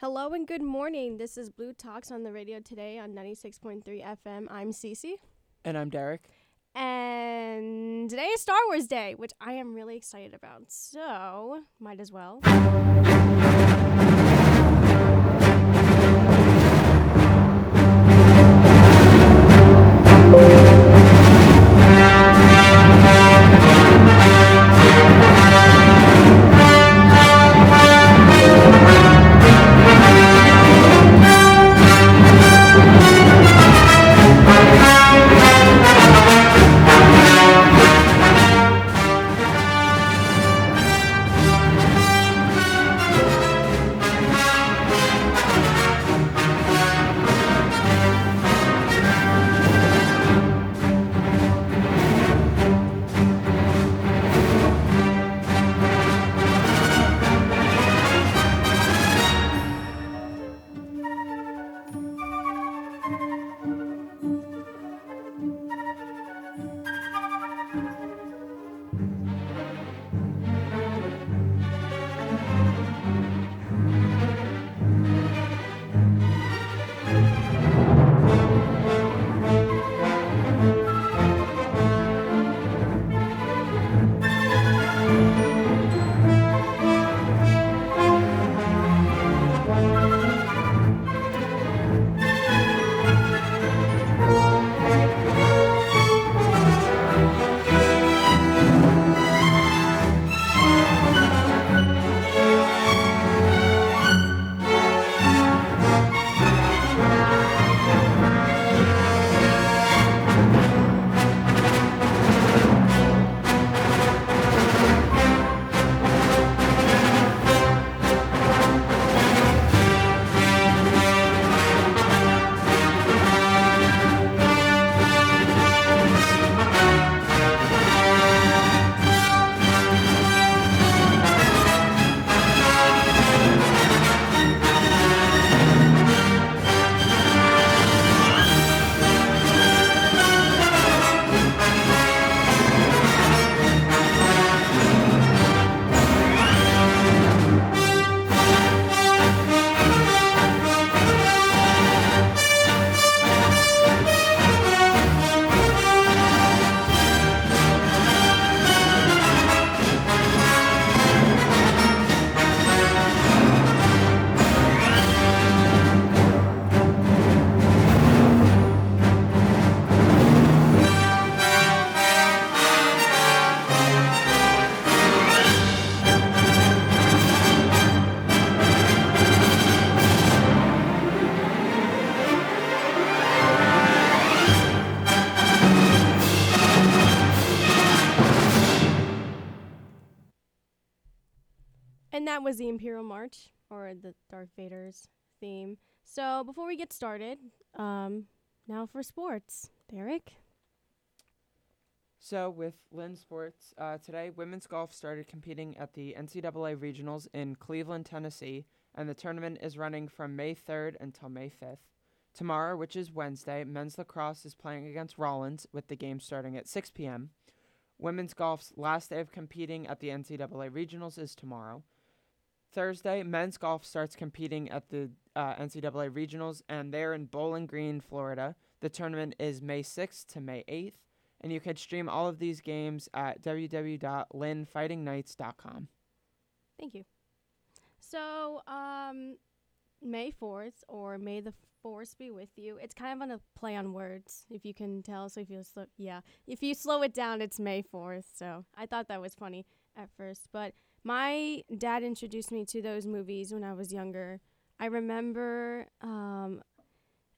Hello and good morning. This is Blue Talks on the radio today on 96.3 FM. I'm Cece. And I'm Derek. And today is Star Wars Day, which I am really excited about. So, might as well. Was the Imperial March, or the Darth Vader's theme. So before we get started, um, now for sports. Derek? So, with Lynn Sports, uh, today women's golf started competing at the NCAA Regionals in Cleveland, Tennessee, and the tournament is running from May 3rd until May 5th. Tomorrow, which is Wednesday, men's lacrosse is playing against Rollins, with the game starting at 6 p.m. Women's golf's last day of competing at the NCAA Regionals is tomorrow. Thursday, men's golf starts competing at the uh, NCAA Regionals, and they're in Bowling Green, Florida. The tournament is May 6th to May 8th, and you can stream all of these games at www.lynnfightingknights.com. Thank you. So, um, May 4th, or May the Force be with you. It's kind of on a play on words, if you can tell. So, if you slow, yeah, if you slow it down, it's May 4th. So, I thought that was funny at first, but my dad introduced me to those movies when I was younger. I remember, um,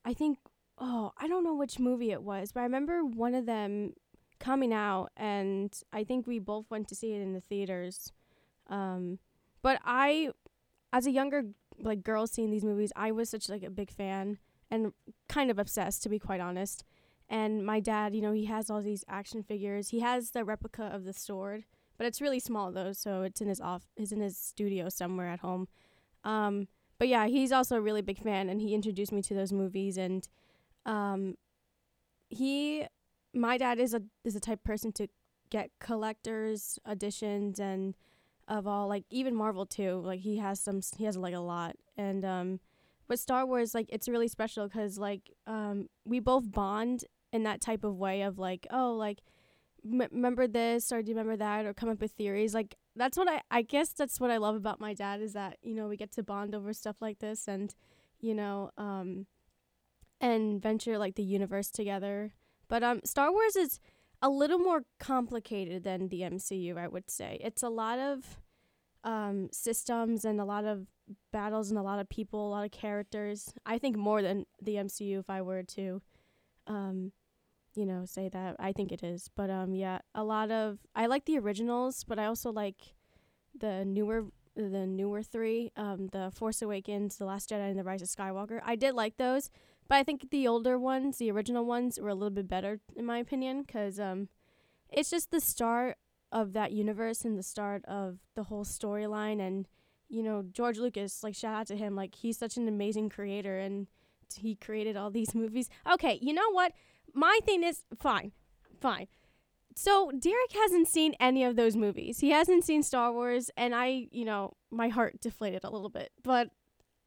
I think, oh, I don't know which movie it was, but I remember one of them coming out, and I think we both went to see it in the theaters. Um, but I, as a younger like girl seeing these movies, I was such like a big fan and kind of obsessed, to be quite honest. And my dad, you know, he has all these action figures. He has the replica of the sword but it's really small though, so it's in his off, is in his studio somewhere at home. Um, but yeah, he's also a really big fan, and he introduced me to those movies, and um, he, my dad is a is a type person to get collectors editions and of all like even Marvel too. Like he has some, he has like a lot And um, with Star Wars, like it's really special because like um, we both bond in that type of way of like, oh, like m- remember this or do you remember that or come up with theories. Like that's what I I guess that's what I love about my dad is that you know we get to bond over stuff like this and you know um and venture like the universe together. But um Star Wars is a little more complicated than the MCU, I would say. It's a lot of um systems and a lot of battles and a lot of people, a lot of characters. I think more than the MCU if I were to um you know, say that. I think it is. But um yeah, a lot of I like the originals, but I also like the newer the newer 3, um the Force Awakens, The Last Jedi and The Rise of Skywalker. I did like those, but I think the older ones, the original ones were a little bit better in my opinion cuz um it's just the start of that universe and the start of the whole storyline and you know, George Lucas, like shout out to him, like he's such an amazing creator and he created all these movies. Okay, you know what? My thing is fine. Fine. So Derek hasn't seen any of those movies. He hasn't seen Star Wars and I, you know, my heart deflated a little bit. But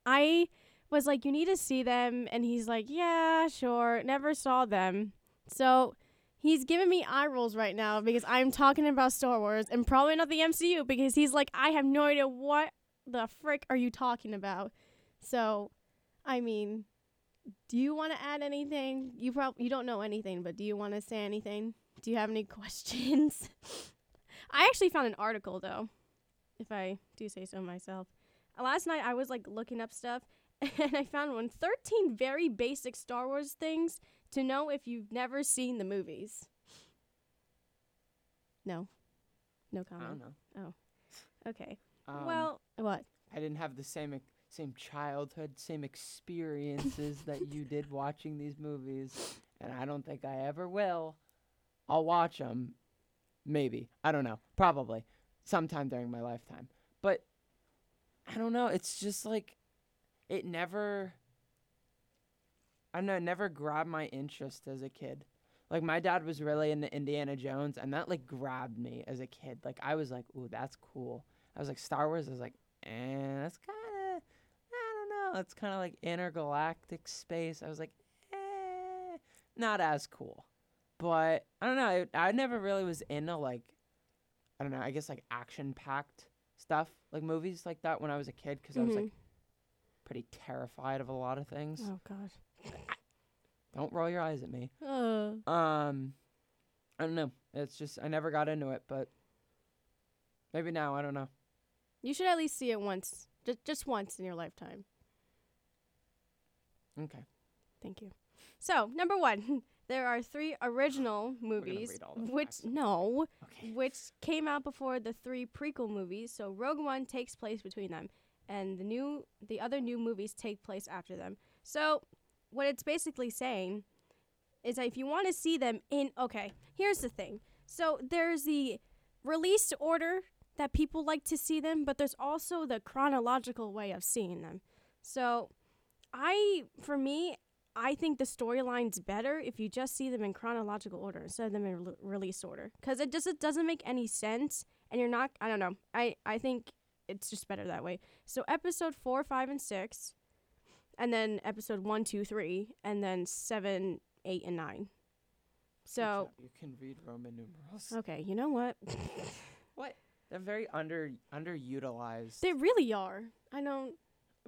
I was like, you need to see them and he's like, Yeah, sure. Never saw them. So he's giving me eye rolls right now because I'm talking about Star Wars and probably not the MCU because he's like, I have no idea what the frick are you talking about? So, I mean, do you want to add anything? You probably you don't know anything, but do you want to say anything? Do you have any questions? I actually found an article though, if I do say so myself. Uh, Last night I was like looking up stuff and I found one 13 very basic Star Wars things to know if you've never seen the movies. No. No I comment. don't know. Okay. Um, well, what? I didn't have the same same childhood, same experiences that you did watching these movies, and I don't think I ever will. I'll watch them, maybe. I don't know. Probably sometime during my lifetime. But I don't know. It's just like it never. I don't know. It never grabbed my interest as a kid. Like my dad was really into Indiana Jones, and that like grabbed me as a kid. Like I was like, "Ooh, that's cool." I was like, Star Wars. I was like, "Eh, that's kind of." I don't know. It's kind of like intergalactic space. I was like, eh, not as cool. But I don't know. I, I never really was into like, I don't know. I guess like action packed stuff, like movies like that when I was a kid, because I was like pretty terrified of a lot of things. Oh God. Don't roll your eyes at me. Uh, Um, I don't know. It's just I never got into it, but maybe now I don't know. you should at least see it once, just just once in your lifetime. Okay. Thank you. So number one, there are three original movies, read all the which facts. no, Okay. which came out before the three prequel movies. So Rogue One takes place between them, and the new the other new movies take place after them. So what it's basically saying is that if you want to see them in okay, here's the thing. So there's the release order that people like to see them, but there's also the chronological way of seeing them. So I for me I think the storyline's better if you just see them in chronological order instead of them in re- release order because it just it doesn't make any sense and you're not I don't know I I think it's just better that way. So episode four, five, and six, and then episode one, two, three, and then seven, eight, and nine. So you can read Roman numerals. okay, you know what? What? They're very under underutilized. they really are. I don't.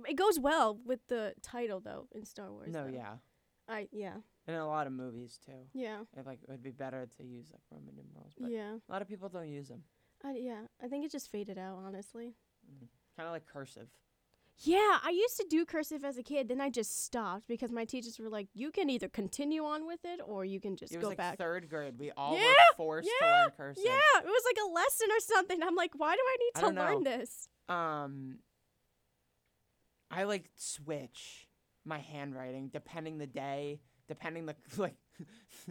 It goes well with the title though in Star Wars. no, though. yeah, I yeah and in a lot of movies too. yeah It like it would be better to use like Roman numerals, but yeah. a lot of people don't use them. I, yeah, I think it just faded out, honestly. Kind of like cursive. Yeah, I used to do cursive as a kid, then I just stopped because my teachers were like, "You can either continue on with it or you can just go. it was go like back." third grade. We all Yeah, were forced to learn cursive. Yeah, it was like a lesson or something. I'm like, "Why do I need I to learn know. this?" Um, I like switch my handwriting depending the day, depending the like.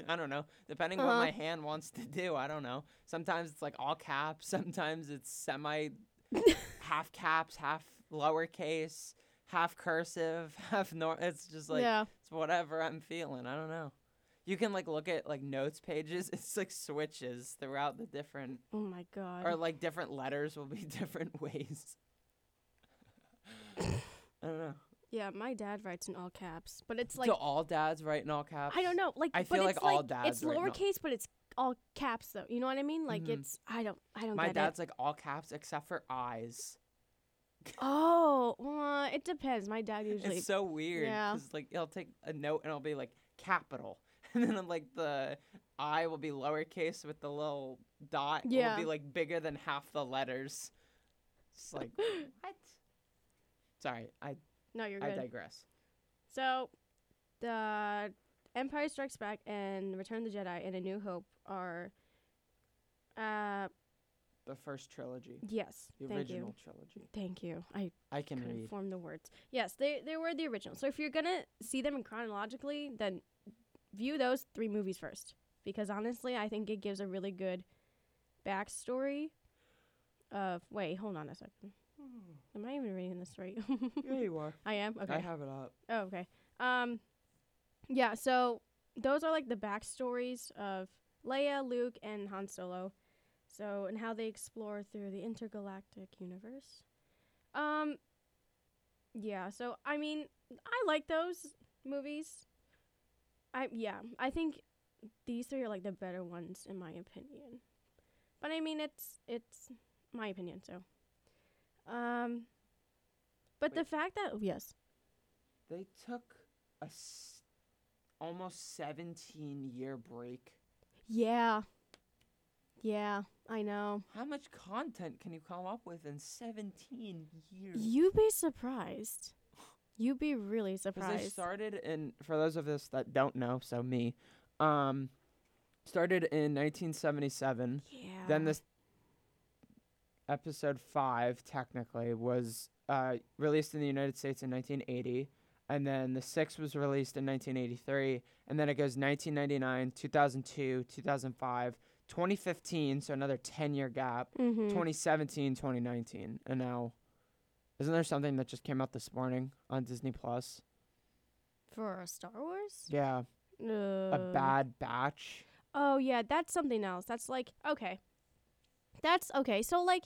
I don't know. Depending what Uh-huh. my hand wants to do. I don't know. Sometimes it's like all caps. Sometimes it's semi half caps, half lowercase, half cursive, half nor. It's just like yeah. it's whatever I'm feeling. I don't know. You can like look at like notes pages. It's like switches throughout the different Oh my god. or like different letters will be different ways. I don't know. Yeah, my dad writes in all caps, but it's like Do all dads write in all caps? I don't know, like I but feel like it's all like, dads It's write in all- lowercase, but it's all caps though. You know what I mean? Like Mhm. it's I don't I don't My dad's it. like all caps except for eyes. Oh, well, it depends. My dad usually It's so weird. Yeah. Like he'll take a note and it'll be like capital, and then I'm like the I will be lowercase with the little dot. Yeah. Will be like bigger than half the letters. It's like what? Sorry, I No, you're good. I digress. So, the Empire Strikes Back and Return of the Jedi and A New Hope are, uh, The first trilogy, yes. the thank original you. trilogy. Thank you. I I can read. form the words. Yes, they they were the original. So if you're gonna see them chronologically, then view those three movies first, because honestly, I think it gives a really good backstory. Of wait, hold on a second. Am I even reading this right? yeah, you are. I am. Okay. I have it up. Oh, okay. Um, yeah. So those are like the backstories of Leia, Luke, and Han Solo. So and how they explore through the intergalactic universe. Um, yeah. So I mean, I like those movies. I yeah. I think these three are like the better ones in my opinion. But I mean, it's it's my opinion. So, um, but the fact that yes. They took a s- almost 17 year break. Yeah. Yeah, I know. How much content can you come up with in 17 years? You'd be surprised. You'd be really Because they surprised. started in, for those of us that don't know, so me, um, started in 1977. yeah. Then this episode five technically was uh, released in the United States in 1980, and then the sixth was released in 1983, and then it goes 1999, 2002, 2005, 2015, so another 10 year gap, mm-hmm. 2017, 2019, and now. Isn't there something that just came out this morning on Disney Plus? for Star Wars. Yeah, Uh, a Bad Batch. Oh yeah, that's something else. That's like okay. That's okay. So like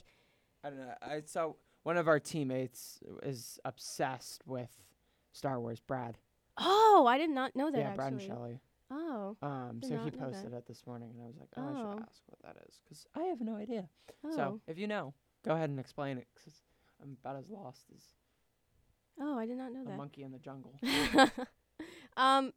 I don't know. I saw one of our teammates is obsessed with Star Wars. Brad. oh, I did not know that yeah, Brad and. Shelley. Oh. Um, so he not know that. posted it this morning, and I was like, oh, I should Oh. ask what that is, because I have no idea. Oh. So if you know, go ahead and explain it, 'cause I'm about as lost as oh, I did not know that. monkey in the jungle. um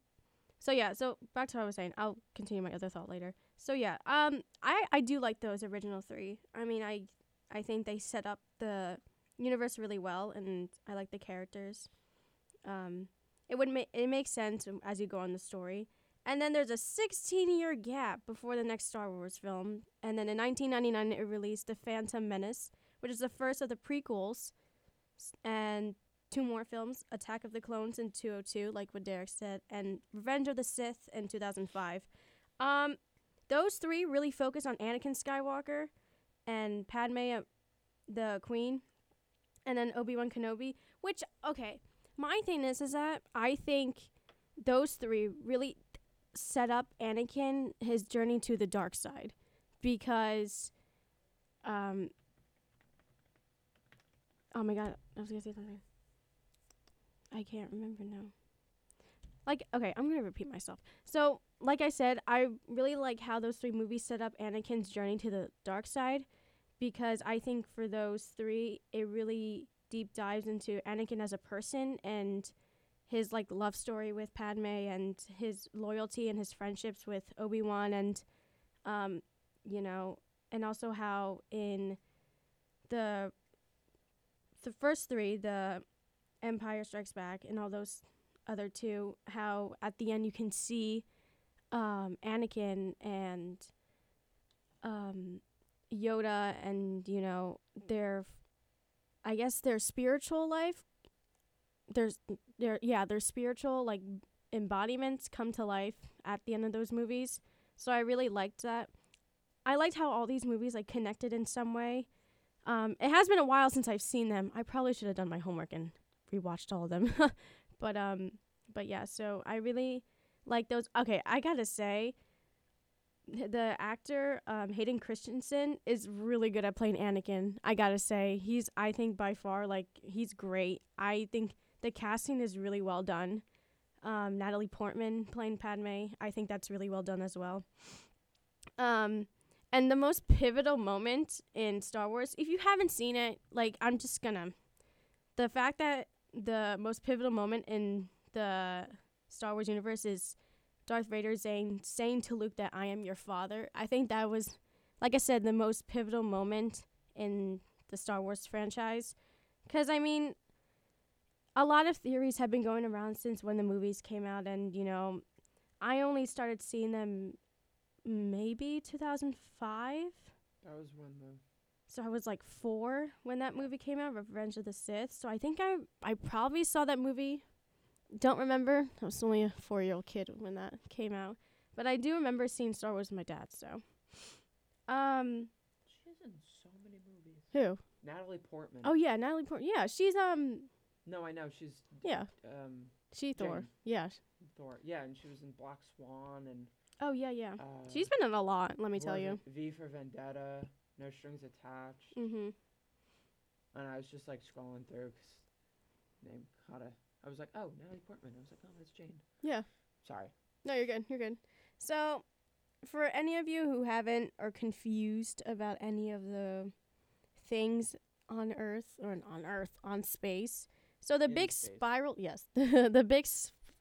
so yeah so back to what i was saying i'll continue my other thought later so yeah um i i do like those original three. I mean i i think they set up the universe really well and i like the characters. Um it would make it makes sense as you go on the story. And then there's a 16 year gap before the next star wars film. And then in 1999 it released the phantom menace which is the first of the prequels and two more films Attack of the Clones in 202, like what Derek said, and Revenge of the Sith in 2005. Um, those three really focus on Anakin Skywalker and Padme, uh, the Queen, and then Obi Wan Kenobi. Which, okay, my thing is, is that I think those three really set up Anakin his journey to the dark side because, um, oh my god, I was gonna say something. I can't remember now. Like, okay, I'm gonna repeat myself. So, like I said, I really like how those three movies set up Anakin's journey to the dark side because I think for those three, it really deep dives into Anakin as a person and his like love story with Padme and his loyalty and his friendships with Obi Wan and, um, you know, and also how in the the first three, the Empire Strikes Back and all those other two, how at the end you can see um, Anakin and um, Yoda and you know their, I guess their spiritual life. There's their yeah their spiritual like embodiments come to life at the end of those movies. So I really liked that. I liked how all these movies like connected in some way. Um, it has been a while since I've seen them. I probably should have done my homework and rewatched all of them. but um, but yeah. So I really like those. Okay, I gotta say, the actor um, Hayden Christensen is really good at playing Anakin. I gotta say, he's I think by far like he's great. I think The casting is really well done. Um, Natalie Portman playing Padme, I think that's really well done as well. Um, and the most pivotal moment in Star Wars, if you haven't seen it, like I'm just gonna, the fact that the most pivotal moment in the Star Wars universe is Darth Vader saying saying to Luke that I am your father. I think that was, like I said, the most pivotal moment in the Star Wars franchise. Because I mean, a lot of theories have been going around since when the movies came out, and you know, I only started seeing them maybe 2005. That was when the So I was like four when that movie came out, Revenge of the Sith. So I think I I probably saw that movie. Don't remember. I was only a four year old kid when that came out, but I do remember seeing Star Wars with my dad. So, um, she's in so many movies. who? Natalie Portman. Oh yeah, Natalie Portman. Yeah, she's um, no, I know she's yeah, um she Thor. Jane. Yeah. Thor. Yeah, and she was in Black Swan and Oh yeah, yeah. uh, She's been in a lot. Let me tell you. V for Vendetta, No Strings Attached, Mm hmm. and I was just like scrolling through because name caught a. I was like, oh, Natalie Portman. I was like, oh, that's Jane. Yeah. Sorry. No, you're good. You're good. So, for any of you who haven't or confused about any of the things on Earth or on Earth on space, so the In big space. spiral, yes, the the big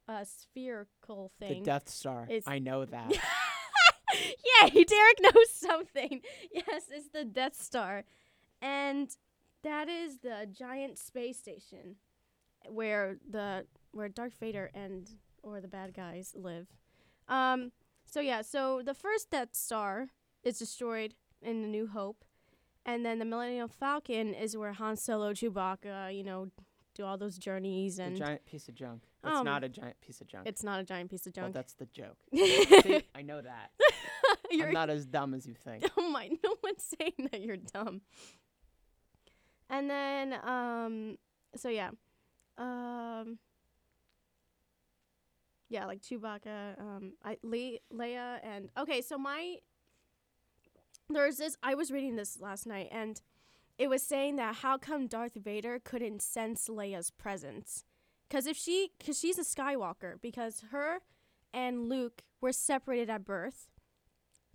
uh, spherical thing. The Death Star. I know that. Yay, Derek knows something. Yes, it's the Death Star. And that is the giant space station where the where Darth Vader and or the bad guys live. Um so yeah, so the first Death Star is destroyed in the New Hope. And then the Millennium Falcon is where Han Solo, Chewbacca, you know, do all those journeys the and giant piece of junk. It's Um, not a giant piece of junk. it's not a giant piece of Well, junk. that's the joke. See, I know that. You're I'm not as dumb as you think. oh my no one's saying that you're dumb and then um so yeah um yeah like chewbacca um i Le- leia and okay so my there's this i was reading this last night and it was saying that how come darth vader couldn't sense leia's presence because if she because she's a skywalker because her and luke were separated at birth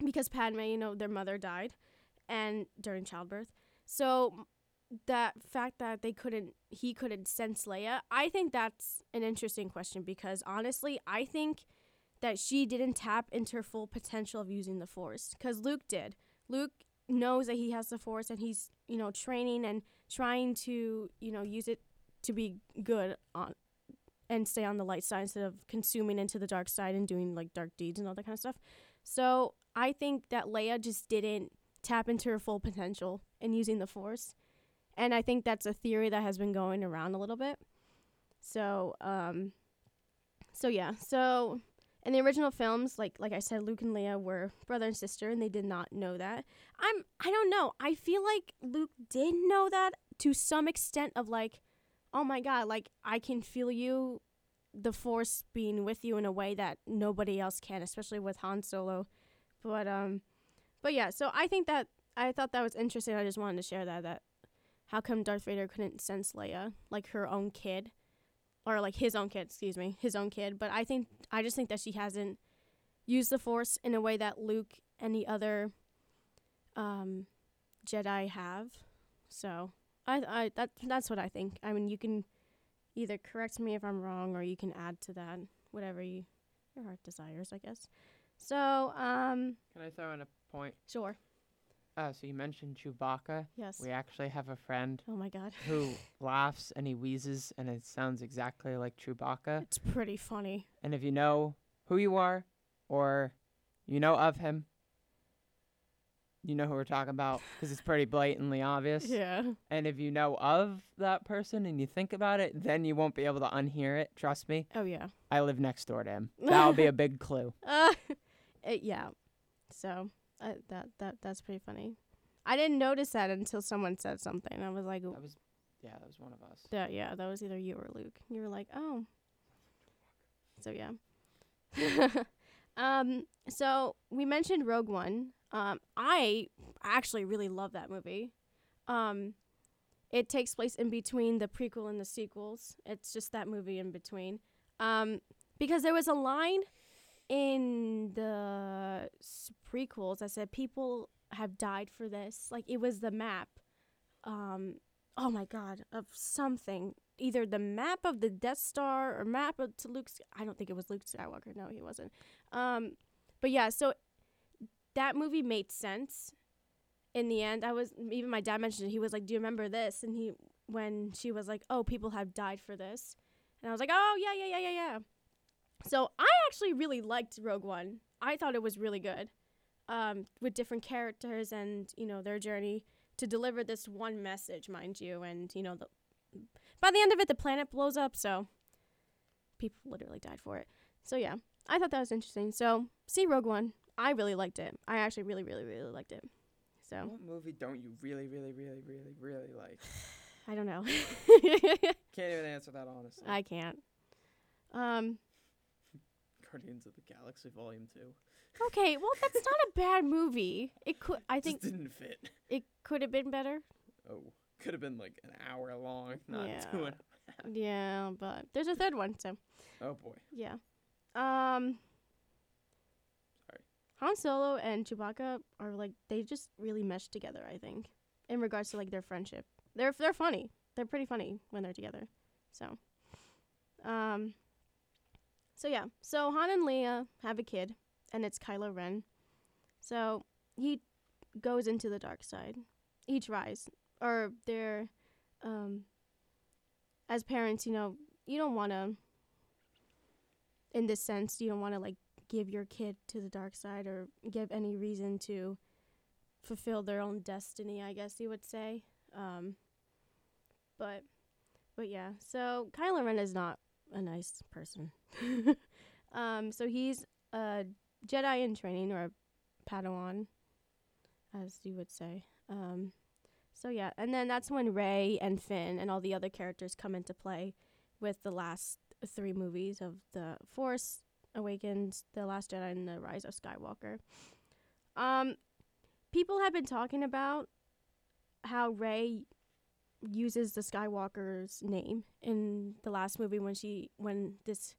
because Padme, you know, their mother died and during childbirth. So that fact that they couldn't he couldn't sense Leia, I think that's an interesting question because honestly, I think that she didn't tap into her full potential of using the force cuz Luke did. Luke knows that he has the force and he's, you know, training and trying to, you know, use it to be good on and stay on the light side instead of consuming into the dark side and doing like dark deeds and all that kind of stuff. So I think that Leia just didn't tap into her full potential in using the Force, and I think that's a theory that has been going around a little bit. So, um, so yeah, so in the original films, like like I said, Luke and Leia were brother and sister, and they did not know that. I'm I don't know. I feel like Luke did know that to some extent of like, oh my god, like I can feel you, the Force being with you in a way that nobody else can, especially with Han Solo. But um, but yeah, so I think that I thought that was interesting. I just wanted to share that that how come Darth Vader couldn't sense Leia like her own kid, or like his own kid, excuse me, his own kid. But I think I just think that she hasn't used the Force in a way that Luke and the other um, Jedi have. So I I that that's what I think. I mean, you can either correct me if I'm wrong, or you can add to that whatever you your heart desires, I guess. So um, Can I throw in a point? sure, Uh, so you mentioned Chewbacca. yes. We actually have a friend Oh my God, who laughs and he wheezes and it sounds exactly like Chewbacca. it's pretty funny. And if you know who you are or you know of him, you know who we're talking about because it's pretty blatantly obvious. Yeah. And if you know of that person and you think about it, then you won't be able to unhear it. Trust me. Oh yeah. I live next door to him. That'll be a big clue. Uh, it, yeah. So uh, that that that's pretty funny. I didn't notice that until someone said something. I was like, That was, yeah, that was one of us. that, yeah, that was either you or Luke. You were like, oh. So yeah. um. So we mentioned Rogue One. Um. I actually really love that movie. Um. it takes place in between the prequel and the sequels. It's just that movie in between. Um, because there was a line in the prequels that said people have died for this. Like it was the map. Um, oh my god, of something. Either the map of the Death Star or map of to Luke's. I don't think it was Luke Skywalker. No, he wasn't. Um, but yeah, so that movie made sense. In the end, I was even my dad mentioned it. He was like, "Do you remember this?" And he when she was like, "Oh, people have died for this," and I was like, "Oh yeah, yeah, yeah, yeah, yeah." So I actually really liked Rogue One. I thought it was really good, um, with different characters and you know their journey to deliver this one message, mind you. And you know, the, by the end of it, the planet blows up, so people literally died for it. So yeah, I thought that was interesting. So see Rogue One. I really liked it. I actually really, really, really liked it. So What movie don't you really, really, really, really, really like? I don't know. Can't even answer that honestly. I can't. Um. Guardians of the Galaxy Volume Two. Okay. Well, that's not a bad movie. It could. I think Just didn't fit. it could have been better. Oh, could have been like an hour long, not Yeah. two and. Yeah, but there's a third one. So Oh boy. yeah. Um. Sorry. Han Solo and Chewbacca are like they just really mesh together. I think in regards to like their friendship. They're they're funny. They're pretty funny when they're together. So. Um. So yeah. So Han and Leia have a kid, and it's Kylo Ren. So he goes into the dark side. He tries, or they're, um. As parents, you know, you don't want to. In this sense, you don't want to like give your kid to the dark side or give any reason to fulfill their own destiny, I guess you would say. Um, but but yeah, so Kylo Ren is not a nice person. um, so he's a Jedi in training or a Padawan, as you would say. Um, so yeah, and then that's when Rey and Finn and all the other characters come into play with the last three movies of the Force Awakens, The Last Jedi, and The Rise of Skywalker. Um, people have been talking about how Rey uses the Skywalker's name in the last movie when she when this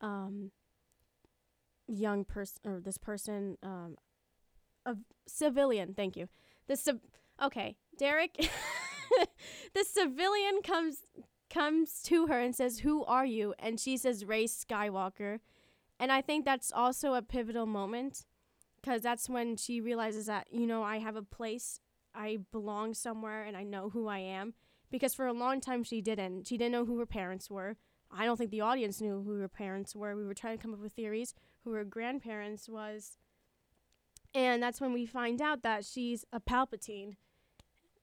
um young person or this person um a civilian thank you. The civ- okay Derek the civilian comes comes to her and says who are you? And she says Rey Skywalker. And I think that's also a pivotal moment because that's when she realizes that, you know, I have a place, I belong somewhere, and I know who I am. Because for a long time, she didn't. She didn't know who her parents were. I don't think the audience knew who her parents were. We were trying to come up with theories who her grandparents was. And that's when we find out that she's a Palpatine,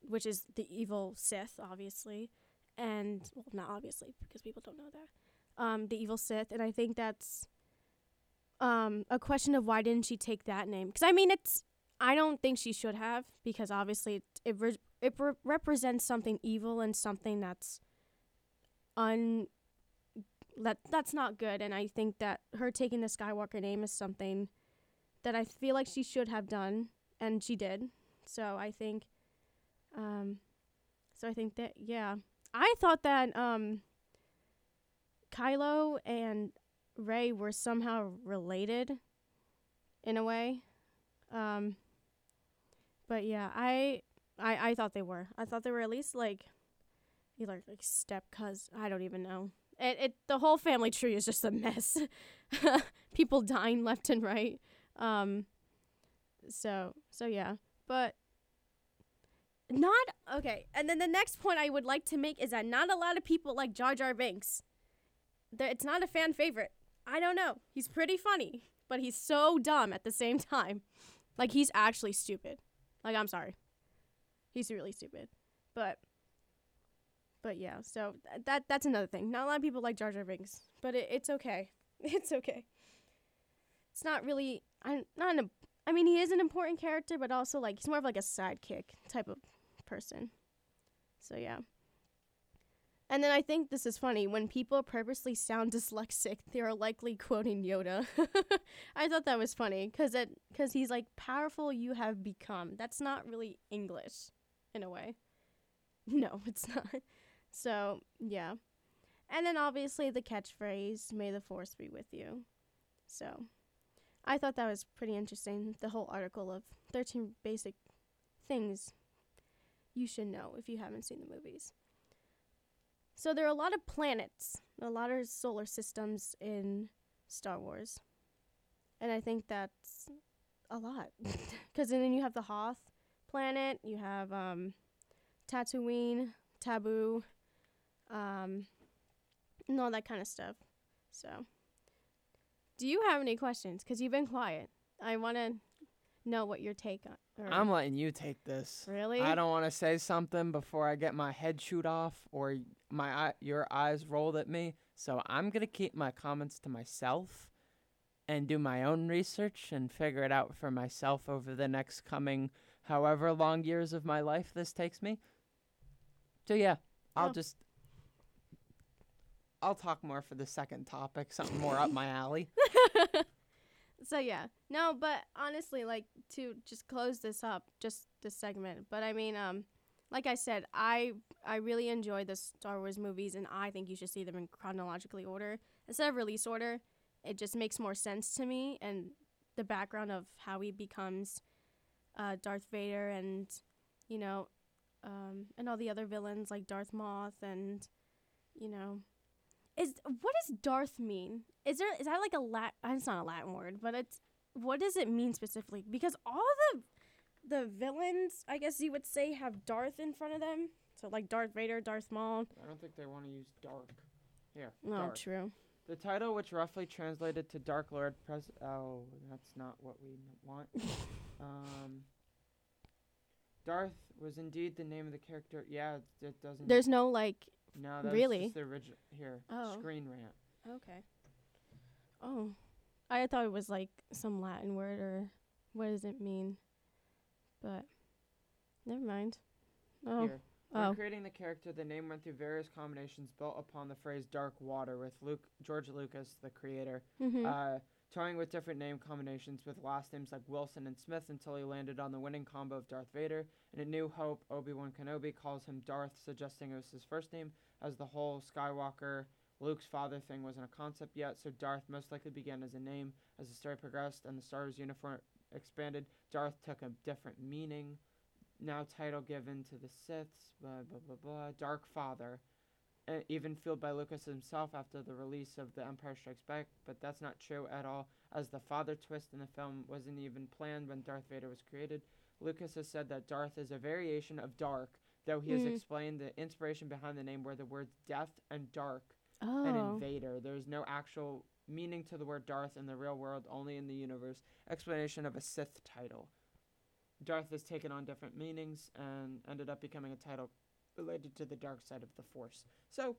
which is the evil Sith, obviously. And, well, not obviously, because people don't know that. Um, the evil Sith. And I think that's um a question of why didn't she take that name because i mean it's i don't think she should have because obviously it it, re- it re- represents something evil and something that's un that that's not good. And i think that her taking the skywalker name is something that i feel like she should have done and she did. So i think um so i think that yeah. I thought that um kylo and Rey were somehow related in a way. Um but yeah, I I I thought they were. I thought they were at least like either like step cuz I don't even know. It it the whole family tree is just a mess. People dying left and right. Um so so yeah. But not okay. And then the next point I would like to make is that not a lot of people like Jar Jar Binks. It's not a fan favorite. I don't know. He's pretty funny, but he's so dumb at the same time. Like he's actually stupid. Like I'm sorry. He's really stupid. But but yeah, so th- that that's another thing. Not a lot of people like Jar Jar Binks, but it, it's okay. It's okay. It's not really I'm not an I mean he is an important character, but also like he's more of like a sidekick type of person. So yeah. And then I think this is funny. When people purposely sound dyslexic, they are likely quoting Yoda. I thought that was funny because it because he's like powerful you have become. That's not really English, in a way. No, it's not. So, yeah. And then obviously the catchphrase, May the Force be with you. So, I thought that was pretty interesting. The whole article of 13 basic things you should know if you haven't seen the movies. So, there are a lot of planets, a lot of solar systems in Star Wars. And I think that's a lot. Because then you have the Hoth planet, you have um, Tatooine, Naboo, um, and all that kind of stuff. So, do you have any questions? Because you've been quiet. I want to know what your take on. I'm letting you take this. really. I don't want to say something before I get my head shoot off or my eye, your eyes rolled at me. So I'm gonna keep my comments to myself and do my own research and figure it out for myself over the next coming however long years of my life this takes me. So yeah, I'll Yeah. just I'll talk more for the second topic, something more up my alley. so yeah, no, but honestly, like to just close this up, just this segment. But I mean, um, like I said, I I really enjoy the Star Wars movies, and I think you should see them in chronologically order instead of release order. It just makes more sense to me, and the background of how he becomes uh, Darth Vader, and you know, um, and all the other villains like Darth Maul, and you know, is what does Darth mean? Is there is that like a Lat? It's not a Latin word, but it's what does it mean specifically? Because all the the villains, I guess you would say, have Darth in front of them. So like Darth Vader, Darth Maul. I don't think they want to use dark. Here, No, dark. true. The title, which roughly translated to Dark Lord, pres. Oh, that's not what we want. um, Darth was indeed the name of the character. Yeah, it, it doesn't. There's no like. no, that's really? just the original. Here, Oh. screen rant. Okay. Oh, I thought it was like some Latin word or what does it mean? But never mind. Oh, Here. When oh, creating the character, the name went through various combinations built upon the phrase "dark water" with Luke George Lucas, the creator, hmm uh, toying with different name combinations with last names like Wilson and Smith until he landed on the winning combo of Darth Vader. In A New Hope, Obi Wan Kenobi calls him Darth, suggesting it was his first name, as the whole Skywalker Luke's father thing wasn't a concept yet, so Darth most likely began as a name. As the story progressed and the Star Wars uniform expanded, Darth took a different meaning. Now title given to the Siths, blah blah blah blah. Dark Father, uh, even fueled by Lucas himself after the release of The Empire Strikes Back, but that's not true at all, as the father twist in the film wasn't even planned when Darth Vader was created. Lucas has said that Darth is a variation of Dark, though he has Mm. explained the inspiration behind the name where the words death and dark oh, invader. There's no actual meaning to the word Darth in the real world, only in the universe. Explanation of a Sith title. Darth has taken on different meanings and ended up becoming a title related to the dark side of the Force. So,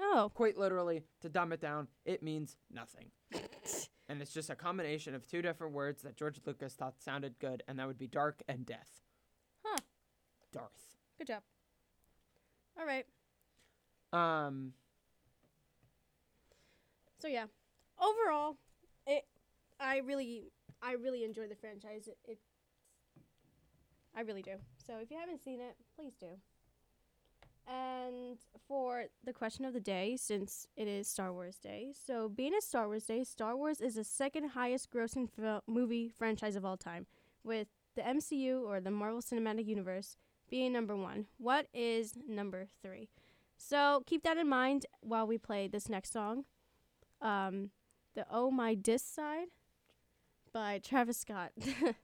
oh, quite literally, to dumb it down, it means nothing. and it's just a combination of two different words that George Lucas thought sounded good, and that would be dark and death. Huh. Darth. good job. All right. Um, So yeah, overall, it I really I really enjoy the franchise. It, it I really do. So if you haven't seen it, please do. And for the question of the day, since it is Star Wars Day, so being a Star Wars Day, Star Wars is the second highest grossing fil- movie franchise of all time, with the MCU or the Marvel Cinematic Universe being number one. What is number three? So keep that in mind while we play this next song um, the Oh My Dis Side by Travis Scott.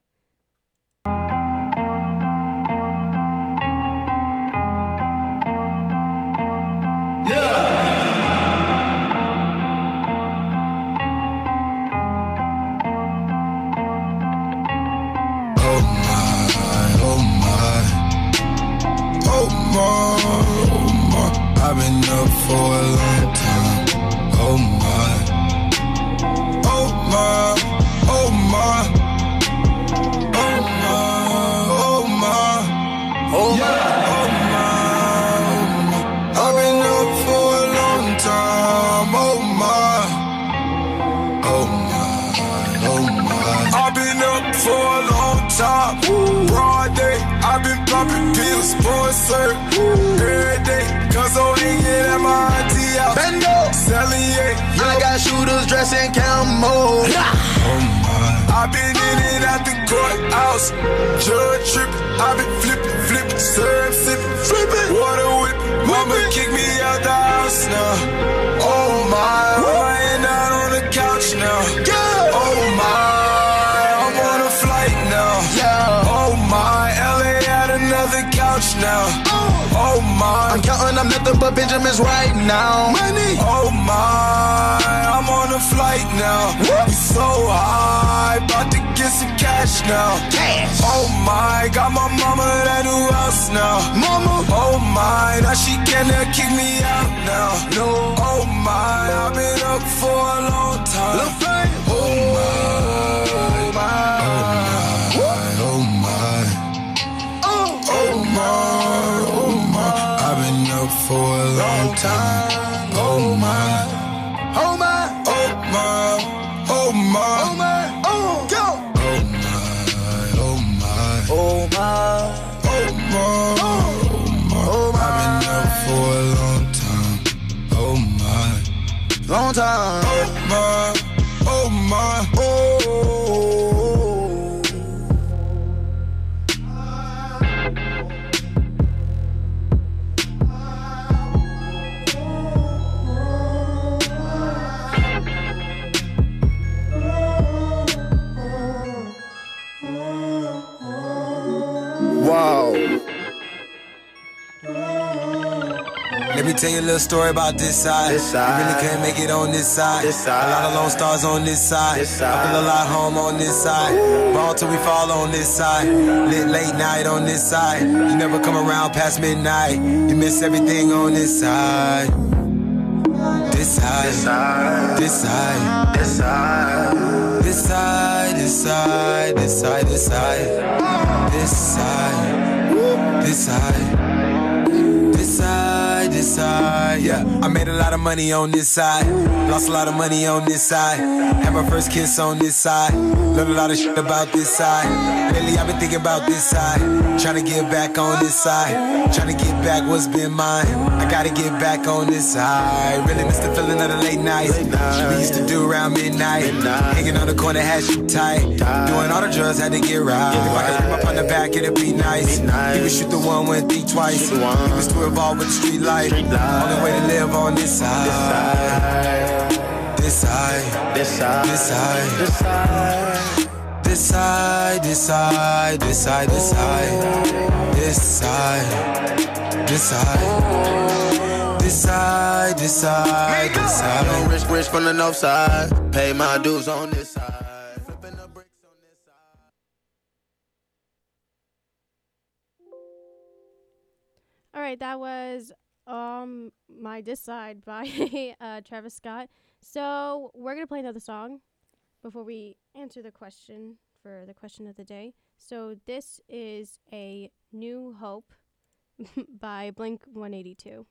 I've been popping pills, every day. Cause on get at my auntie house. Bendo. Selling yeah. I got shooters dressed in camo. Oh my. I've been in and out the courthouse. Judge tripping. I've been flipping, flipping, sipping, flipping. Water whipping. Mama kick me out the house now. Oh my. Now. Oh my. I'm counting up nothing but Benjamins right now. Money. Oh my, I'm on a flight now. We so high, about to get some cash now. Cash. Oh my, got my mama at new house now. Mama. Oh my, now she cannot kick me out now. No. Oh my, I've been up for a long time. Oh my, time. Oh my. Oh my. Oh my, oh my, Oh my. Oh. Go. oh my, oh my, Oh my. oh my, oh my. Oh my. I've been up for a long time. Oh my, Long time. oh my, tell you a little story about this side. This side. You really can't make it on this side. This side. A lot of lone stars on this side. This side. I feel a lot home on this side. Ball till we fall on this side. Lit late night on this side. You never come around past midnight. You miss everything on this side. This side. This side. This side. This side. This side. This side. This side. This side. This side. This side. Side, yeah. I made a lot of money on this side. Lost a lot of money on this side. Had my first kiss on this side. Learned a lot of shit about this side. Lately, I've been thinking about this side. Trying to get back on this side. Trying to get back what's been mine. I gotta get back on this side. Really miss the feeling of the late nights. We used to do around midnight. Hanging on the corner, had shit tight. Doing all the drugs, had to get right. If I could up on the back, it'd be nice. He would shoot the one, wouldn't think twice. He was too involved with the street life. Only way to live on this side. This side. This side. This side. This side this side, this side, this side, this side, this side, this side. This side, decide. side, this side. Rich, rich from the north side. Pay my dues on this side. All right, that was um my this side by uh, Travis Scott. So we're gonna play another song before we answer the question for the question of the day. So this is a New Hope by Blink 182.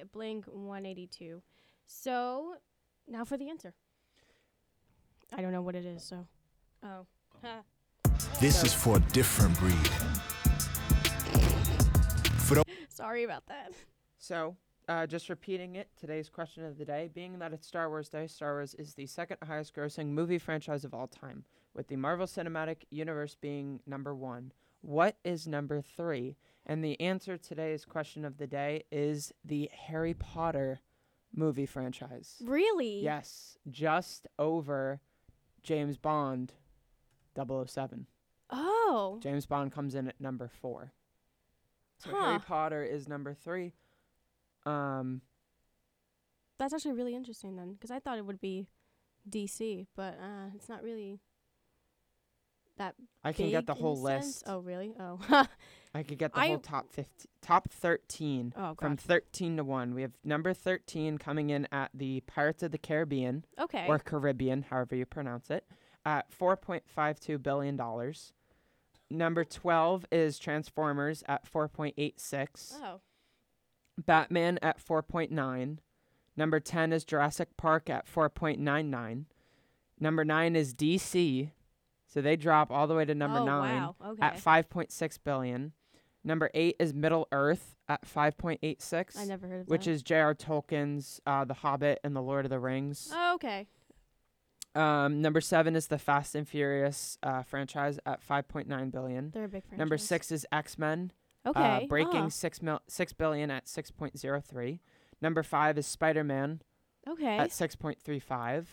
By Blink 182. So now for the answer. I don't know what it is, so. Oh. Ha. This is for a different breed. For Sorry about that. So, uh, just repeating it, today's question of the day, being that it's Star Wars Day, Star Wars is the second highest grossing movie franchise of all time, with the Marvel Cinematic Universe being number one. What is number three? And the answer to today's question of the day is the Harry Potter movie franchise. Really? Yes, just over James Bond 007. Oh. James Bond comes in at number four. So Harry Potter is number three. Um, That's actually really interesting then, because I thought it would be DC, but uh, it's not really that I can get the whole list. Oh, really? Oh. I could get the I- whole top 15, top 13 oh, from 13 to 1. We have number 13 coming in at the Pirates of the Caribbean Okay. or Caribbean, however you pronounce it, at 4.52 billion dollars. Number 12 is Transformers at 4.86. oh. Batman at 4.9. Number 10 is Jurassic Park at 4.99. Number 9 is DC. So they drop all the way to number oh, 9 Wow. Okay. at 5.6 billion. Number 8 is Middle Earth at 5.86, I never heard of which that. is J.R. Tolkien's uh, The Hobbit and The Lord of the Rings. Oh, okay. Um, number 7 is the Fast and Furious uh, franchise at 5.9 billion. They're a big franchise. Number 6 is X-Men Okay. uh, breaking huh. six mil- six billion at six point zero three. Number five is Spider Man Okay. at six point three five.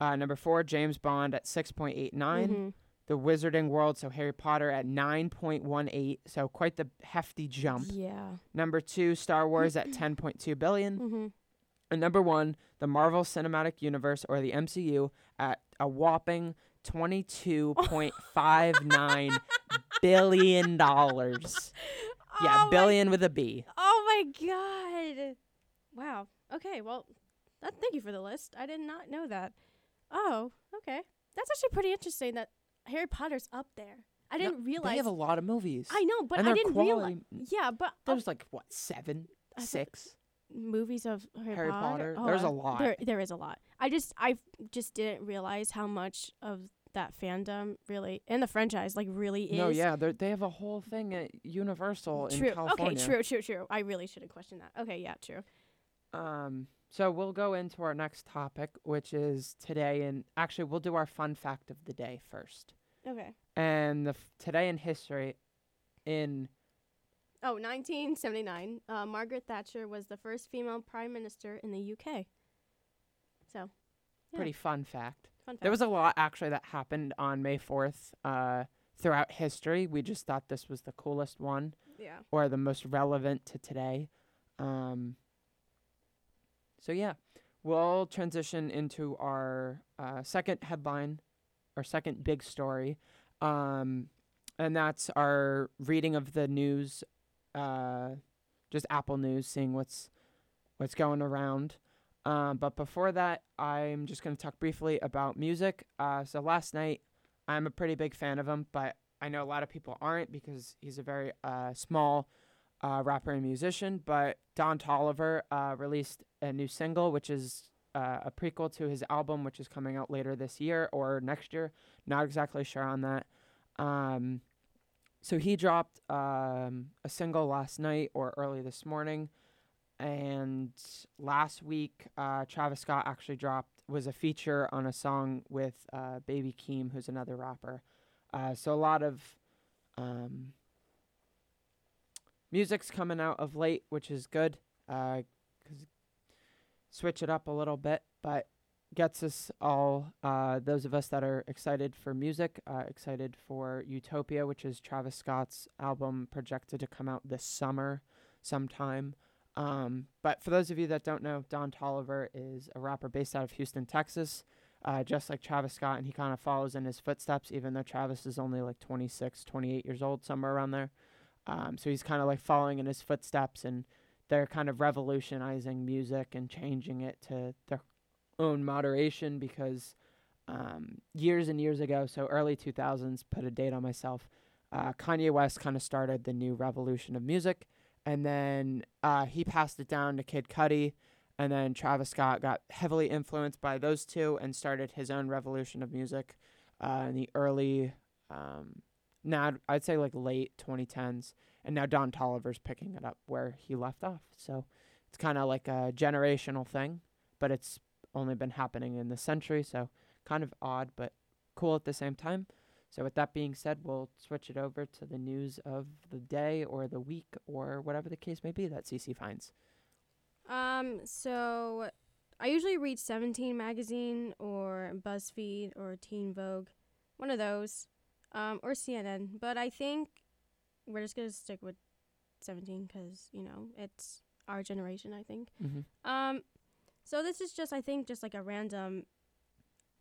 Uh, number four, James Bond at six point eight nine. Mhm. The Wizarding World, so Harry Potter at nine point one eight. So quite the hefty jump. Yeah. Number two, Star Wars at ten point two billion. Mm-hmm. And number one, the Marvel Cinematic Universe or the MCU at a whopping twenty two point five nine billion dollars. Yeah, oh my, billion with a B. oh my god. Wow. Okay. Well, that, thank you for the list. I did not know that. Oh. Okay. That's actually pretty interesting that Harry Potter's up there. I No, didn't realize. They have a lot of movies. I know, but and I didn't realize. Yeah, but uh, There's like what seven, I six. movies of Harry, Harry Potter. Potter? There's a uh, lot. There, there is a lot. I just, I just didn't realize how much of that fandom really, and the franchise, like, really is. No, yeah, they they have a whole thing at Universal True. in California. Okay. True. True. True. I really shouldn't question that. Okay. Yeah. True. Um, so we'll go into our next topic, which is today, and actually we'll do our fun fact of the day first. Okay. And the f- today in history, in Oh, 1979. Uh, Margaret Thatcher was the first female prime minister in the UK. So, Yeah. pretty fun fact. fun fact. There was a lot actually that happened on May fourth. Uh, throughout history, we just thought this was the coolest one. yeah. or the most relevant to today. Um, so yeah, we'll transition into our uh, second headline, our second big story, um, and that's our reading of the news, uh, just Apple News, seeing what's what's going around. Um, but before that, I'm just going to talk briefly about music. Uh, so last night, I'm a pretty big fan of him, but I know a lot of people aren't because he's a very uh, small uh, rapper and musician. But Don Toliver uh, released a new single, which is uh, a prequel to his album, which is coming out later this year or next year. Not exactly sure on that. Um, so he dropped um, a single last night or early this morning. And last week, uh, Travis Scott actually dropped was a feature on a song with uh, Baby Keem, who's another rapper. Uh, so a lot of um, music's coming out of late, which is good. Uh 'cause switch it up a little bit, but gets us all uh, those of us that are excited for music, uh, excited for Utopia, which is Travis Scott's album projected to come out this summer sometime. Um, but for those of you that don't know, Don Toliver is a rapper based out of Houston, Texas uh, just like Travis Scott, and he kind of follows in his footsteps, even though Travis is only like 26, 28 years old, somewhere around there. Um, so he's kind of like following in his footsteps, and they're kind of revolutionizing music and changing it to their own moderation because um, years and years ago, so early 2000s, put a date on myself. Uh, Kanye West kind of started the new revolution of music, and then uh, he passed it down to Kid Cudi, and then Travis Scott got heavily influenced by those two and started his own revolution of music uh, in the early, um, now I'd- say like late 2010s, and now Don Toliver's picking it up where he left off. So it's kind of like a generational thing, but it's only been happening in the century, so kind of odd, but cool at the same time. So with that being said, we'll switch it over to the news of the day or the week or whatever the case may be that CC finds. Um, so I usually read 17 magazine or BuzzFeed or Teen Vogue, one of those, um, or CNN. But I think we're just gonna stick with 17 because you know it's our generation. I think. Mm-hmm. Um, so this is just I think just like a random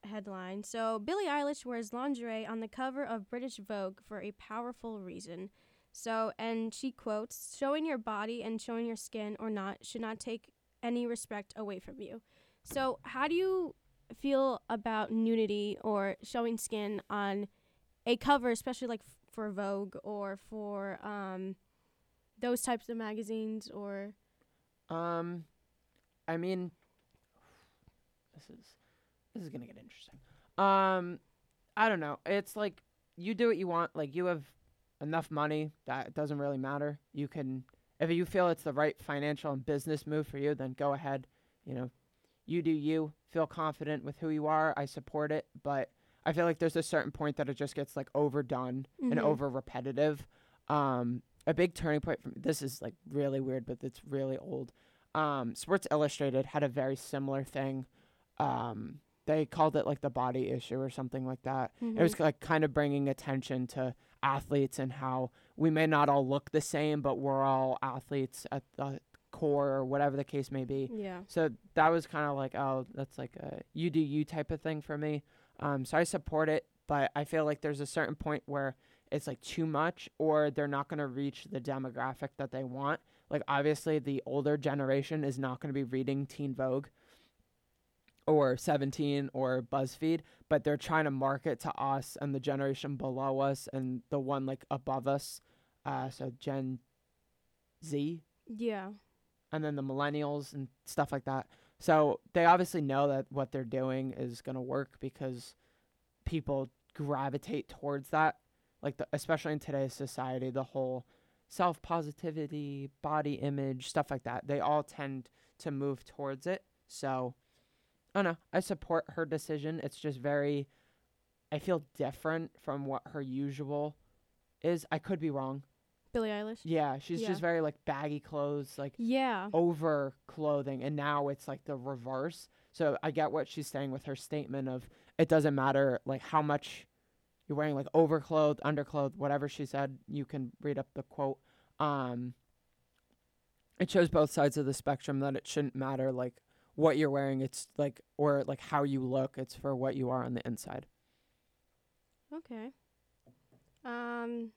headline. So Billie Eilish wears lingerie on the cover of British Vogue for a powerful reason. So and she quotes, "Showing your body and showing your skin or not should not take any respect away from you." So how do you feel about nudity or showing skin on a cover, especially like f- for Vogue or for um those types of magazines or Um, I mean, this is this is gonna get interesting. Um, I don't know. It's like you do what you want. Like you have enough money that it doesn't really matter. You can, if you feel it's the right financial and business move for you, then go ahead. You know, you do you. Feel confident with who you are. I support it, but I feel like there's a certain point that it just gets like overdone and Mhm. over repetitive. Um, a big turning point from this is like really weird, but it's really old. Um, Sports Illustrated had a very similar thing. Um, they called it like the body issue or something like that. It was like kind of bringing attention to athletes and how we may not all look the same, but we're all athletes at the core or whatever the case may be. yeah. So that was kind of like, oh, that's like a you do you type of thing for me. Um, so I support it, but I feel like there's a certain point where it's like too much, or they're not going to reach the demographic that they want. Like obviously, the older generation is not going to be reading Teen Vogue or 17 or BuzzFeed, but they're trying to market to us and the generation below us and the one like above us. Uh, so Gen Z Yeah. and then the millennials and stuff like that. So they obviously know that what they're doing is going to work because people gravitate towards that. Like the, especially in today's society, the whole self positivity, body image, stuff like that. They all tend to move towards it. So I don't know. I support her decision. It's just very I feel different from what her usual is. I could be wrong. Billie Eilish. Yeah, she's Yeah. just very like baggy clothes, like Yeah. over clothing and now it's like the reverse so i get what she's saying with her statement of it doesn't matter like how much you're wearing like overclothed underclothed whatever she said you can read up the quote um it shows both sides of the spectrum that it shouldn't matter like what you're wearing it's like or like how you look it's for what you are on the inside Okay. Um,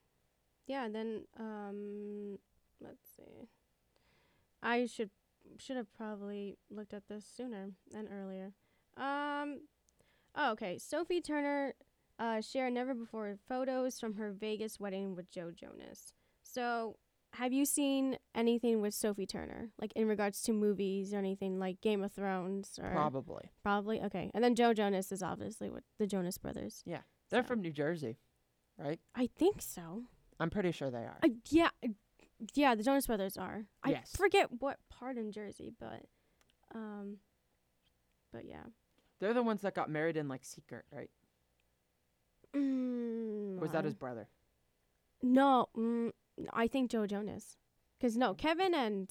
yeah. Then um, let's see. I should should have probably looked at this sooner than earlier. Um. Oh, okay. Sophie Turner uh, shared never before photos from her Vegas wedding with Joe Jonas. So, have you seen anything with Sophie Turner, like in regards to movies or anything like Game of Thrones or probably probably? Okay, and then Joe Jonas is obviously with the Jonas Brothers. Yeah, they're So- from new jersey right I think so. I'm pretty sure they are Uh, yeah, yeah, the Jonas Brothers are. I forget what part in Jersey, but um, but yeah. they're the ones that got married in like secret right Mm, was that his brother No, mm, I think Joe Jonas. Cause no, Kevin and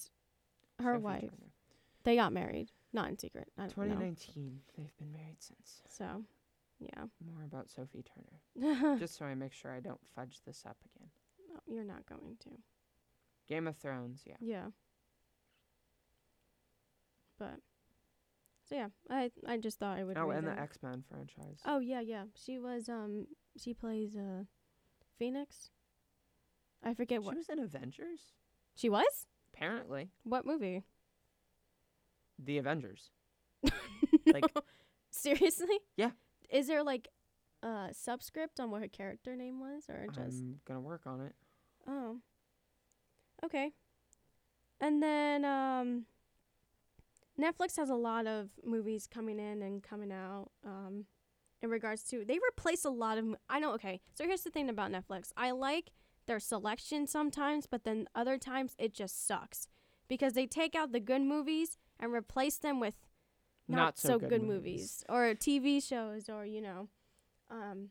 her Sophie wife Turner. they got married, not in secret. I don't know. 2019. They've been married since. So, yeah. More about Sophie Turner. Just so I make sure I don't fudge this up again. you're not going to. Game of Thrones, yeah. Yeah. But so yeah, I I just thought I would. Oh, and the. X Men franchise. Oh yeah, yeah. She was um she plays uh Phoenix. I forget she what she was in Avengers? she was. Apparently. What movie? The Avengers. No. Like- seriously? Yeah. Is there like a subscript on what her character name was, or just I'm gonna work on it. oh, okay. And then um, Netflix has a lot of movies coming in and coming out. Um, in regards to they replace a lot of. mo- I know. Okay, so here's the thing about Netflix. I like their selection sometimes, but then other times it just sucks because they take out the good movies and replace them with not, so, good, movies. or TV shows or you know um,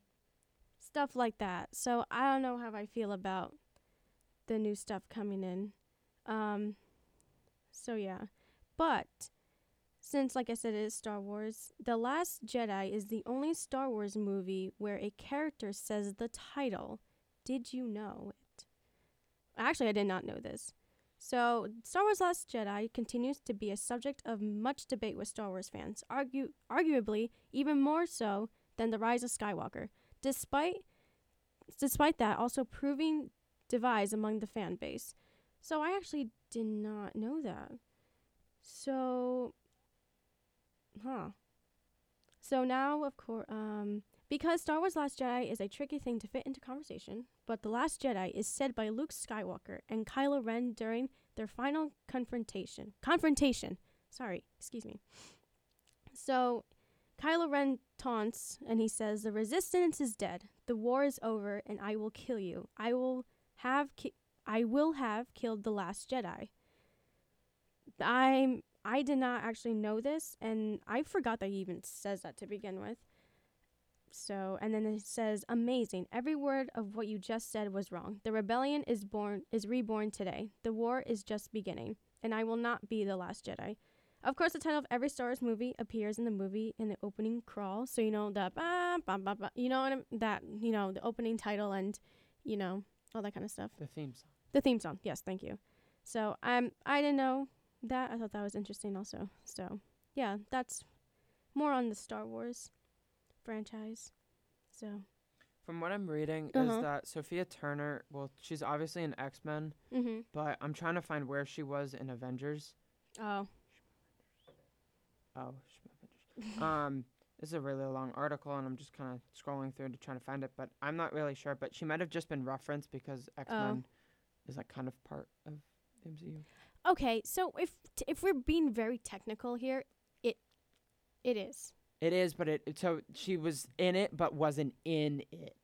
stuff like that. So I don't know how I feel about the new stuff coming in. Um, so yeah, but since like I said, it is Star Wars. The Last Jedi is the only Star Wars movie where a character says the title. Did you know it? Actually, I did not know this. So, Star Wars Last Jedi continues to be a subject of much debate with Star Wars fans, argue, arguably even more so than The Rise of Skywalker. Despite despite that also proving divides among the fan base. So, I actually did not know that. So, huh. So now, of course, um, because Star Wars Last Jedi is a tricky thing to fit into conversation, but The Last Jedi is said by Luke Skywalker and Kylo Ren during their final confrontation. Confrontation. Sorry, excuse me. So, Kylo Ren taunts and he says, "The resistance is dead. The war is over, and I will kill you. I will have ki- I will have killed the last Jedi." I'm I did not actually know this, and I forgot that he even says that to begin with. So, and then it says, "Amazing! Every word of what you just said was wrong. The rebellion is born, is reborn today. The war is just beginning, and I will not be the last Jedi." Of course, the title of every Star Wars movie appears in the movie in the opening crawl. So you know the ba, ba, ba, ba, you know that you know the opening title and you know all that kind of stuff. The theme song. The theme song. Yes, thank you. So um, I didn't know that. I thought that was interesting also. So yeah, that's more on the Star Wars franchise. So From what I'm reading, Uh-huh. is that Sophia Turner? Well, she's obviously in X Men, mhm. but I'm trying to find where she was in Avengers. Oh. Oh, um, this is a really long article, and I'm just kind of scrolling through to try to find it, but I'm not really sure. But she might have just been referenced because X Men is like kind of part of the MCU. Okay, so if t- if we're being very technical here, it it is. It is, but it so she was in it, but wasn't in it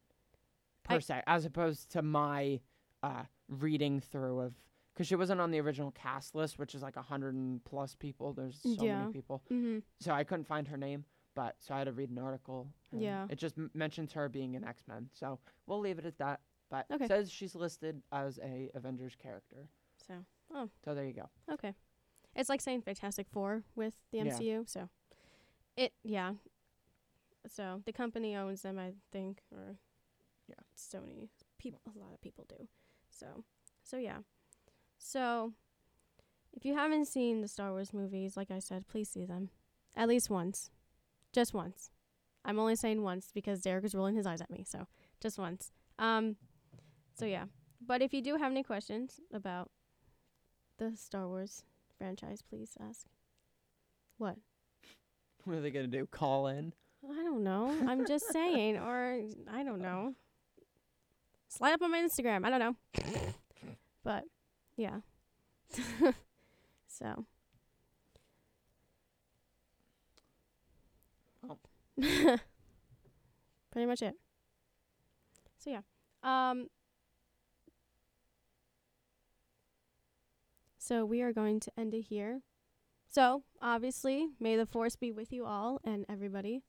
per I- se, as opposed to my uh, reading through of because she wasn't on the original cast list, which is like a hundred and plus people. There's so Yeah. many people, Mhm. so I couldn't find her name. But so I had to read an article. and Yeah. it just m- mentions her being an X Men. So we'll leave it at that. But Okay. says she's listed as a Avengers character. So oh, So there you go. okay, it's like saying Fantastic Four with the Yeah. MCU. So it yeah. So the company owns them, I think, or Yeah. Sony. People, a lot of people do. So so yeah. So if you haven't seen the Star Wars movies, like I said, please see them at least once, just once. I'm only saying once because Derek is rolling his eyes at me, so just once. Um, so yeah. But if you do have any questions about the Star Wars franchise, please ask. What? What are they gonna do? Call in? I don't know. I'm just saying, or I don't know. Slide up on my Instagram. I don't know. but yeah. so. Well. Pretty much it. So yeah. Um. So we are going to end it here. So obviously, may the force be with you all and everybody.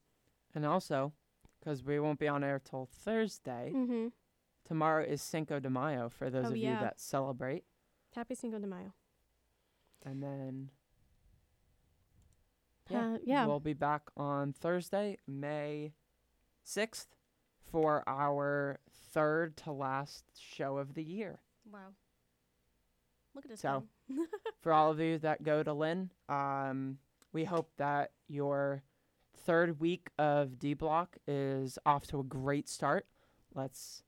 And also, because we won't be on air till Thursday, Mm-hmm. tomorrow is Cinco de Mayo for those Oh, of yeah. you that celebrate. Happy Cinco de Mayo. And then, Uh, yeah. we'll be back on Thursday, May 6th, for our third to last show of the year. Wow. Look at this. So- thing for all of you that go to Lynn. Um, we hope that your third week of D Block is off to a great start. Let's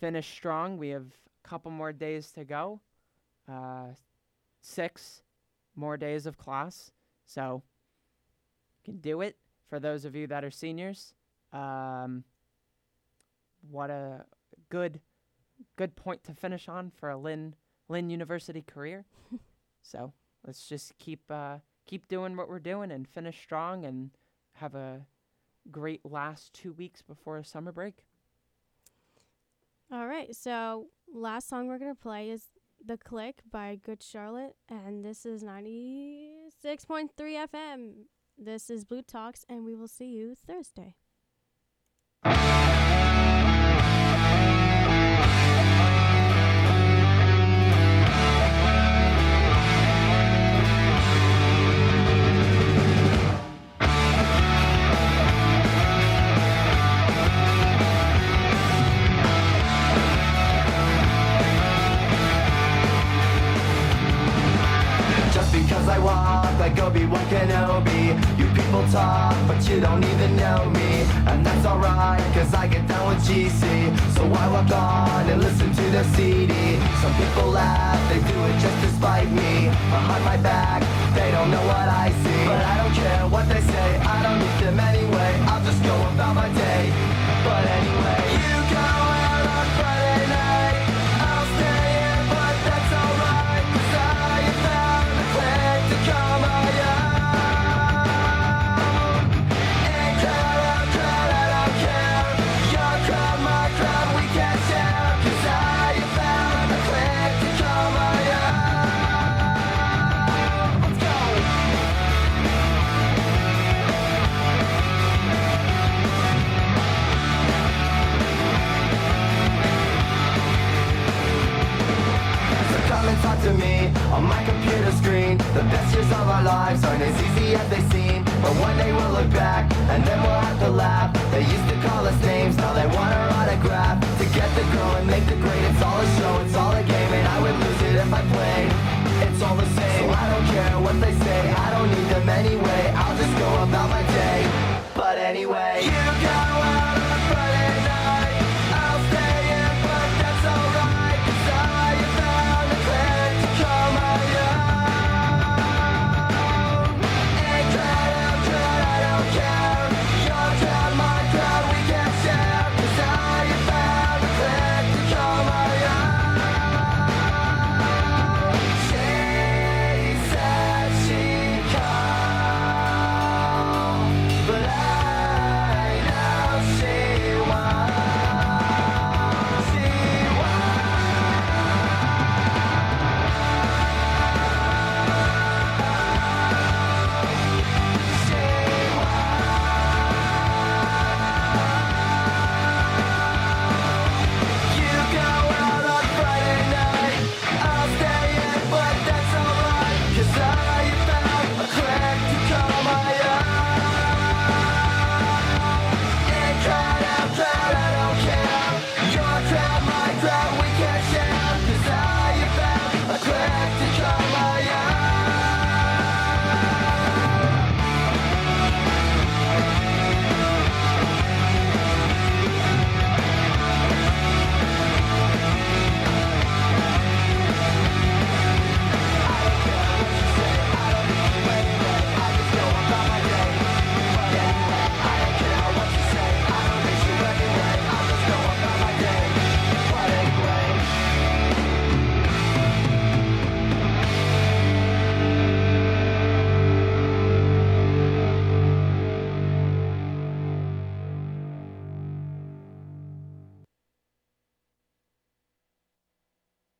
finish strong. We have a couple more days to go, uh, six more days of class. So, you can do it for those of you that are seniors. Um, what a good good point to finish on for a Lynn Lynn University career. So let's just keep uh, keep doing what we're doing and finish strong and have a great last two weeks before summer break. All right. So last song we're gonna play is "The Click" by Good Charlotte, and this is ninety six point three FM. This is Blue Talks, and we will see you Thursday.